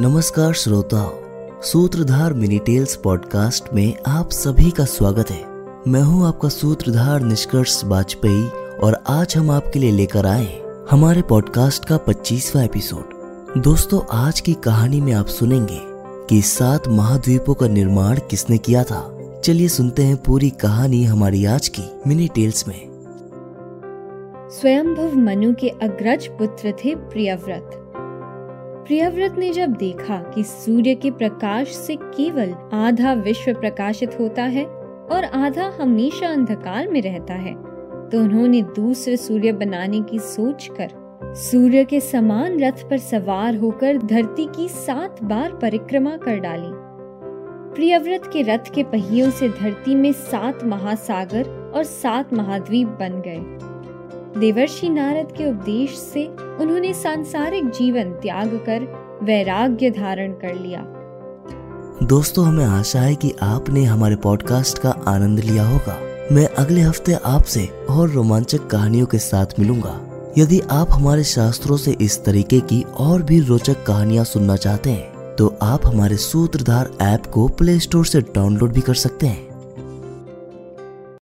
नमस्कार श्रोताओं, सूत्रधार मिनी टेल्स पॉडकास्ट में आप सभी का स्वागत है। मैं हूँ आपका सूत्रधार निष्कर्ष वाजपेयी और आज हम आपके लिए लेकर आए हमारे पॉडकास्ट का 25वां एपिसोड। दोस्तों, आज की कहानी में आप सुनेंगे कि सात महाद्वीपों का निर्माण किसने किया था। चलिए सुनते हैं पूरी कहानी हमारी आज की मिनी टेल्स में। स्वयंभव मनु के अग्रज पुत्र थे प्रियव्रत। प्रियव्रत ने जब देखा कि सूर्य के प्रकाश से केवल आधा विश्व प्रकाशित होता है और आधा हमेशा अंधकार में रहता है तो उन्होंने दूसरे सूर्य बनाने की सोचकर सूर्य के समान रथ पर सवार होकर धरती की सात बार परिक्रमा कर डाली। प्रियव्रत के रथ के पहियों से धरती में सात महासागर और सात महाद्वीप बन गए। देवर्षि नारद के उपदेश से उन्होंने सांसारिक जीवन त्याग कर वैराग्य धारण कर लिया। दोस्तों, हमें आशा है कि आपने हमारे पॉडकास्ट का आनंद लिया होगा। मैं अगले हफ़्ते आपसे और रोमांचक कहानियों के साथ मिलूँगा। यदि आप हमारे शास्त्रों से इस तरीके की और भी रोचक कहानियाँ सुनना चाहते हैं तो आप हमारे सूत्रधार ऐप को प्ले स्टोर से डाउनलोड भी कर सकते हैं।